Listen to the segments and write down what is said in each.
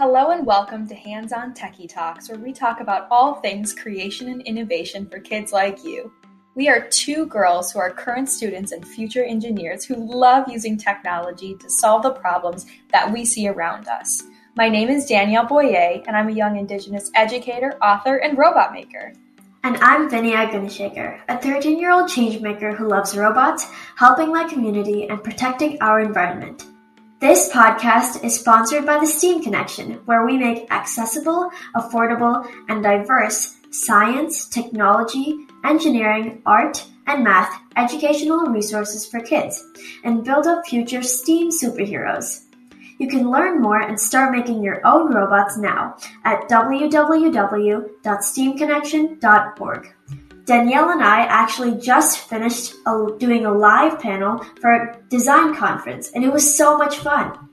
Hello and welcome to Hands On Techie Talks, where we talk about all things creation and innovation for kids like you. We are two girls who are current students and future engineers who love using technology to solve the problems that we see around us. My name is Danielle Boyer, and I'm a young Indigenous educator, author, and robot maker. And I'm Vinaya Gunasekar, a 13 year old changemaker who loves robots, helping my community, and protecting our environment. This podcast is sponsored by the STEAM Connection, where we make accessible, affordable, and diverse science, technology, engineering, art, and math educational resources for kids and build up future STEAM superheroes. You can learn more and start making your own robots now at www.steamconnection.org. Danielle and I actually just finished a, doing a live panel for a design conference, and it was so much fun.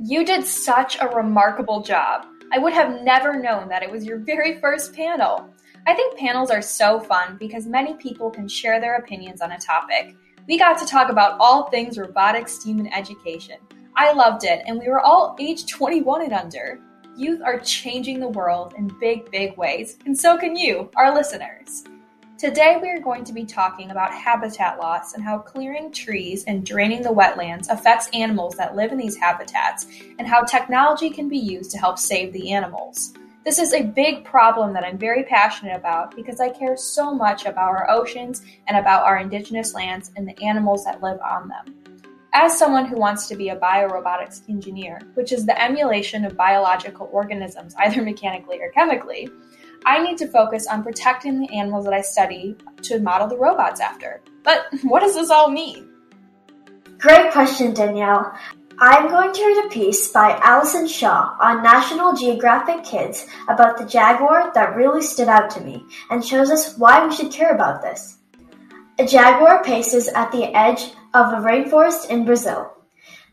You did such a remarkable job. I would have never known that it was your very first panel. I think panels are so fun because many people can share their opinions on a topic. We got to talk about all things robotics, STEAM, and education. I loved it, and we were all age 21 and under. Youth are changing the world in big, big ways, and so can you, our listeners. Today, we are going to be talking about habitat loss and how clearing trees and draining the wetlands affects animals that live in these habitats, and how technology can be used to help save the animals. This is a big problem that I'm very passionate about because I care so much about our oceans and about our indigenous lands and the animals that live on them. As someone who wants to be a biorobotics engineer, which is the emulation of biological organisms, either mechanically or chemically, I need to focus on protecting the animals that I study to model the robots after. But what does this all mean? Great question, Danielle. I'm going to read a piece by Alison Shaw on National Geographic Kids about the jaguar that really stood out to me and shows us why we should care about this. A jaguar paces at the edge of a rainforest in Brazil.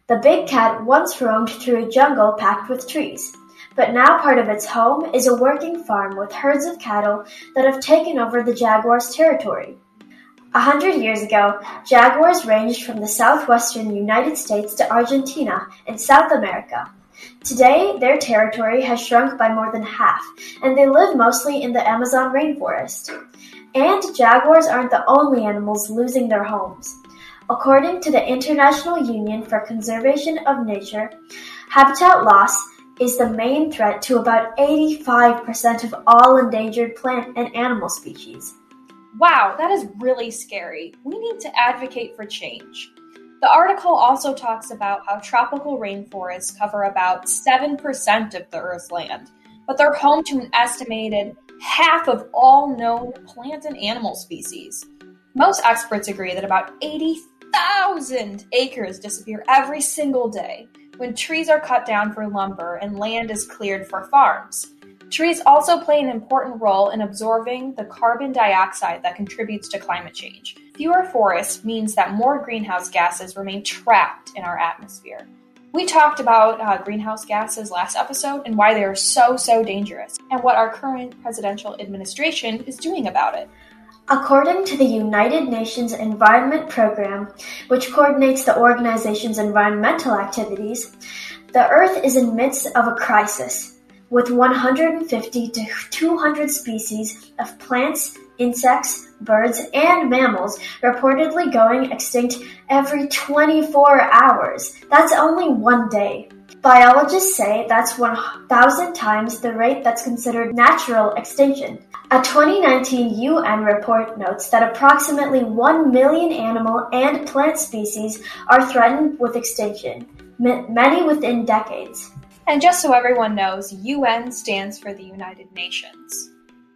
The big cat once roamed through a jungle packed with trees but now part of its home is a working farm with herds of cattle that have taken over the jaguar's territory. A hundred years ago, jaguars ranged from the southwestern United States to Argentina in South America. Today, their territory has shrunk by more than half, and they live mostly in the Amazon rainforest. And jaguars aren't the only animals losing their homes. According to the International Union for Conservation of Nature, habitat loss is the main threat to about 85% of all endangered plant and animal species. Wow, that is really scary. We need to advocate for change. The article also talks about how tropical rainforests cover about 7% of the Earth's land, but they're home to an estimated half of all known plant and animal species. Most experts agree that about 80,000 acres disappear every single day, when trees are cut down for lumber and land is cleared for farms. Trees also play an important role in absorbing the carbon dioxide that contributes to climate change. Fewer forests means that more greenhouse gases remain trapped in our atmosphere. We talked about uh, greenhouse gases last episode and why they are so, so dangerous, and what our current presidential administration is doing about it. According to the United Nations Environment Programme, which coordinates the organization's environmental activities, the Earth is in midst of a crisis, with 150 to 200 species of plants, insects, birds, and mammals reportedly going extinct every 24 hours. That's only one day. Biologists say that's 1,000 times the rate that's considered natural extinction. A 2019 UN report notes that approximately 1 million animal and plant species are threatened with extinction, many within decades. And just so everyone knows, UN stands for the United Nations.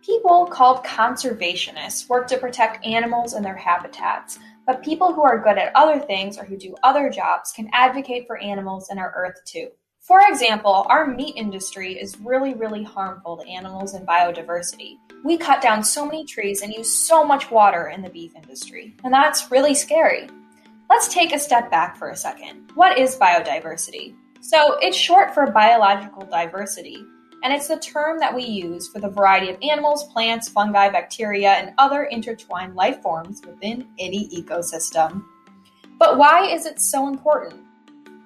People called conservationists work to protect animals and their habitats, but people who are good at other things or who do other jobs can advocate for animals and our Earth too. For example, our meat industry is really, really harmful to animals and biodiversity. We cut down so many trees and use so much water in the beef industry, and that's really scary. Let's take a step back for a second. What is biodiversity? So, it's short for biological diversity, and it's the term that we use for the variety of animals, plants, fungi, bacteria, and other intertwined life forms within any ecosystem. But why is it so important?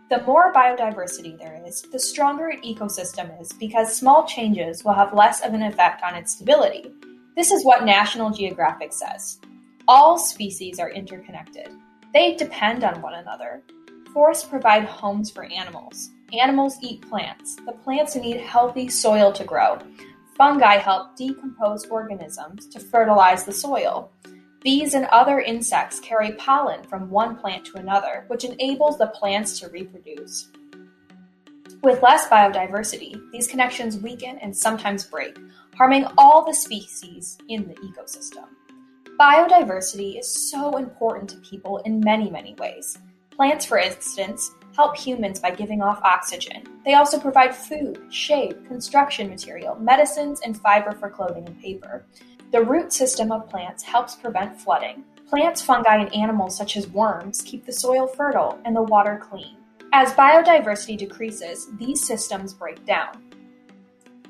The more biodiversity there is, the stronger an ecosystem is because small changes will have less of an effect on its stability. This is what National Geographic says. All species are interconnected. They depend on one another. Forests provide homes for animals. Animals eat plants. The plants need healthy soil to grow. Fungi help decompose organisms to fertilize the soil. Bees and other insects carry pollen from one plant to another, which enables the plants to reproduce. With less biodiversity, these connections weaken and sometimes break, harming all the species in the ecosystem. Biodiversity is so important to people in many, many ways. Plants, for instance, help humans by giving off oxygen. They also provide food, shade, construction material, medicines, and fiber for clothing and paper. The root system of plants helps prevent flooding. Plants, fungi, and animals such as worms keep the soil fertile and the water clean. As biodiversity decreases, these systems break down.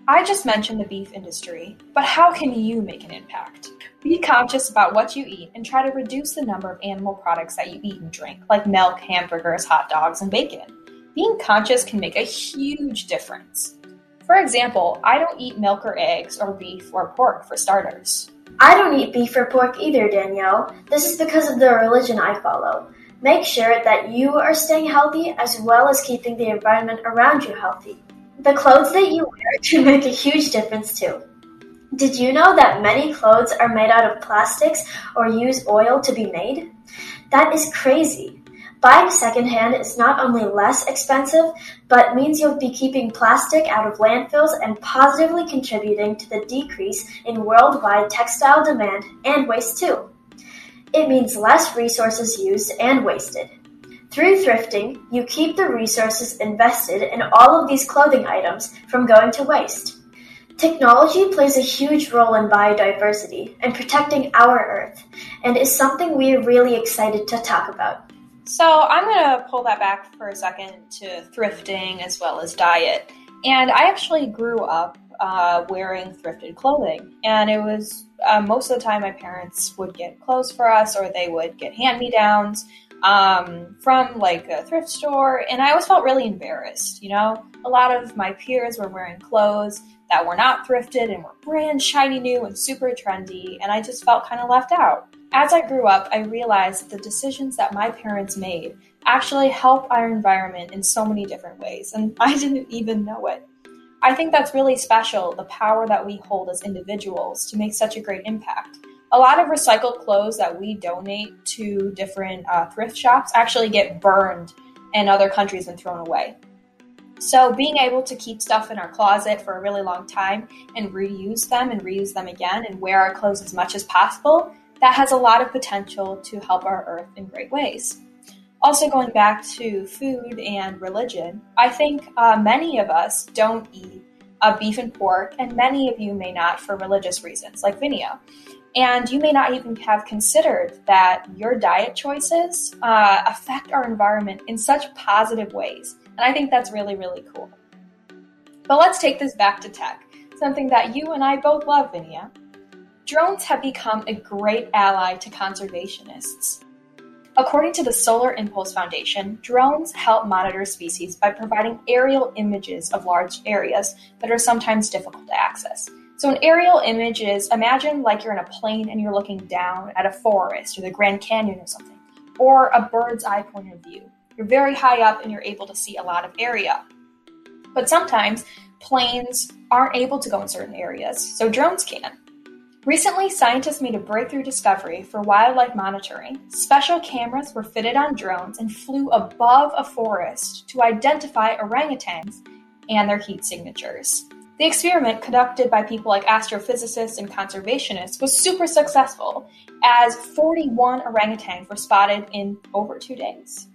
I just mentioned the beef industry, but how can you make an impact? Be conscious about what you eat and try to reduce the number of animal products that you eat and drink, like milk, hamburgers, hot dogs, and bacon. Being conscious can make a huge difference. For example, I don't eat milk or eggs or beef or pork for starters. I don't eat beef or pork either, Danielle. This is because of the religion I follow. Make sure that you are staying healthy as well as keeping the environment around you healthy. The clothes that you wear can make a huge difference too. Did you know that many clothes are made out of plastics or use oil to be made? That is crazy. Buying secondhand is not only less expensive, but means you'll be keeping plastic out of landfills and positively contributing to the decrease in worldwide textile demand and waste too. It means less resources used and wasted. Through thrifting, you keep the resources invested in all of these clothing items from going to waste. Technology plays a huge role in biodiversity and protecting our Earth, and is something we are really excited to talk about. So, I'm going to pull that back for a second to thrifting as well as diet. And I actually grew up uh, wearing thrifted clothing, and it was uh, most of the time my parents would get clothes for us or they would get hand me downs um, from like a thrift store, and I always felt really embarrassed. You know, a lot of my peers were wearing clothes that were not thrifted and were brand shiny new and super trendy, and I just felt kind of left out. As I grew up, I realized that the decisions that my parents made actually help our environment in so many different ways, and I didn't even know it. I think that's really special the power that we hold as individuals to make such a great impact a lot of recycled clothes that we donate to different uh, thrift shops actually get burned in other countries and thrown away. So, being able to keep stuff in our closet for a really long time and reuse them and reuse them again and wear our clothes as much as possible, that has a lot of potential to help our earth in great ways. Also, going back to food and religion, I think uh, many of us don't eat uh, beef and pork, and many of you may not for religious reasons, like Vinaya. And you may not even have considered that your diet choices uh, affect our environment in such positive ways. And I think that's really, really cool. But let's take this back to tech, something that you and I both love, Vinaya. Drones have become a great ally to conservationists. According to the Solar Impulse Foundation, drones help monitor species by providing aerial images of large areas that are sometimes difficult to access. So an aerial image is imagine like you're in a plane and you're looking down at a forest or the Grand Canyon or something, or a bird's eye point of view. You're very high up and you're able to see a lot of area. But sometimes planes aren't able to go in certain areas, so drones can. Recently, scientists made a breakthrough discovery for wildlife monitoring. Special cameras were fitted on drones and flew above a forest to identify orangutans and their heat signatures. The experiment, conducted by people like astrophysicists and conservationists, was super successful, as 41 orangutans were spotted in over two days.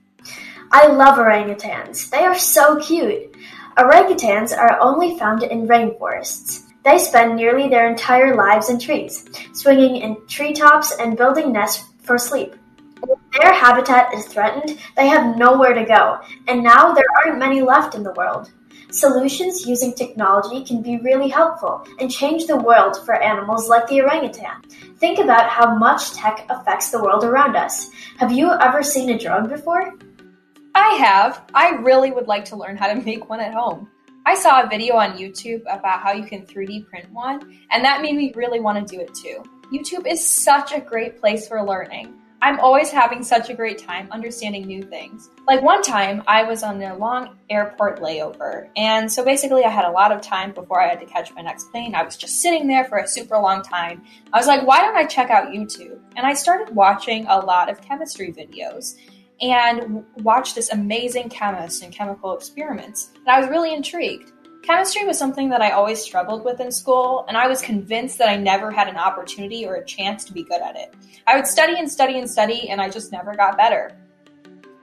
I love orangutans. They are so cute. Orangutans are only found in rainforests. They spend nearly their entire lives in trees, swinging in treetops and building nests for sleep. When their habitat is threatened, they have nowhere to go, and now there aren't many left in the world. Solutions using technology can be really helpful and change the world for animals like the orangutan. Think about how much tech affects the world around us. Have you ever seen a drone before? I have. I really would like to learn how to make one at home. I saw a video on YouTube about how you can 3D print one, and that made me really want to do it too. YouTube is such a great place for learning. I'm always having such a great time understanding new things. Like one time, I was on a long airport layover, and so basically, I had a lot of time before I had to catch my next plane. I was just sitting there for a super long time. I was like, why don't I check out YouTube? And I started watching a lot of chemistry videos and watched this amazing chemist and chemical experiments. And I was really intrigued. Chemistry was something that I always struggled with in school, and I was convinced that I never had an opportunity or a chance to be good at it. I would study and study and study, and I just never got better.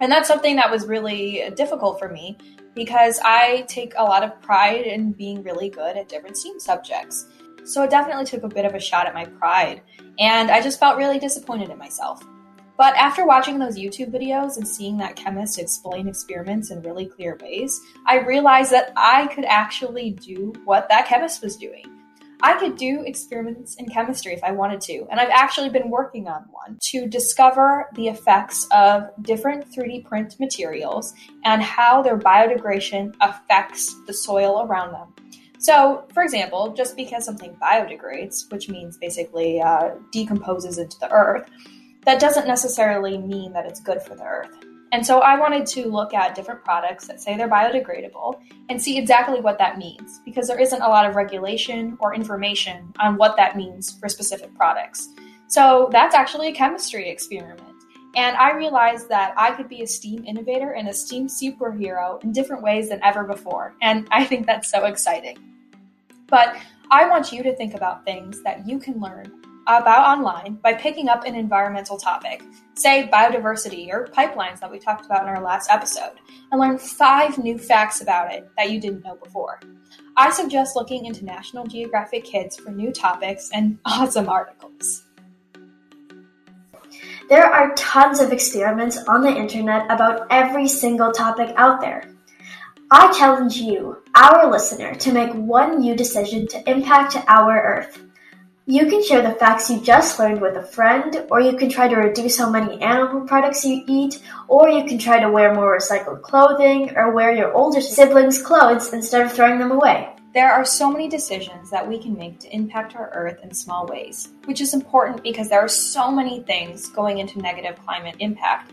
And that's something that was really difficult for me because I take a lot of pride in being really good at different STEAM subjects. So it definitely took a bit of a shot at my pride, and I just felt really disappointed in myself. But after watching those YouTube videos and seeing that chemist explain experiments in really clear ways, I realized that I could actually do what that chemist was doing. I could do experiments in chemistry if I wanted to, and I've actually been working on one to discover the effects of different 3D print materials and how their biodegradation affects the soil around them. So, for example, just because something biodegrades, which means basically uh, decomposes into the earth, that doesn't necessarily mean that it's good for the earth. And so I wanted to look at different products that say they're biodegradable and see exactly what that means because there isn't a lot of regulation or information on what that means for specific products. So that's actually a chemistry experiment. And I realized that I could be a STEAM innovator and a STEAM superhero in different ways than ever before. And I think that's so exciting. But I want you to think about things that you can learn about online by picking up an environmental topic, say biodiversity or pipelines that we talked about in our last episode, and learn five new facts about it that you didn't know before. I suggest looking into National Geographic Kids for new topics and awesome articles. There are tons of experiments on the internet about every single topic out there. I challenge you, our listener, to make one new decision to impact our Earth. You can share the facts you just learned with a friend, or you can try to reduce how many animal products you eat, or you can try to wear more recycled clothing, or wear your older siblings' clothes instead of throwing them away. There are so many decisions that we can make to impact our Earth in small ways, which is important because there are so many things going into negative climate impact.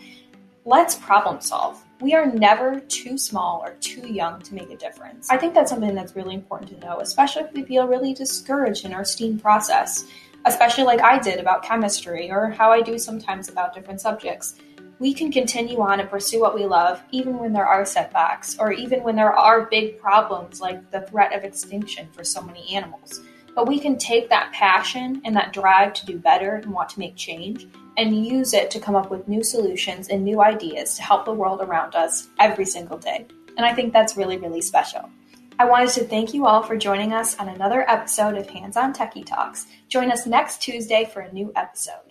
Let's problem solve we are never too small or too young to make a difference. I think that's something that's really important to know, especially if we feel really discouraged in our STEAM process, especially like I did about chemistry or how I do sometimes about different subjects. We can continue on and pursue what we love even when there are setbacks or even when there are big problems like the threat of extinction for so many animals. But we can take that passion and that drive to do better and want to make change and use it to come up with new solutions and new ideas to help the world around us every single day. And I think that's really, really special. I wanted to thank you all for joining us on another episode of Hands on Techie Talks. Join us next Tuesday for a new episode.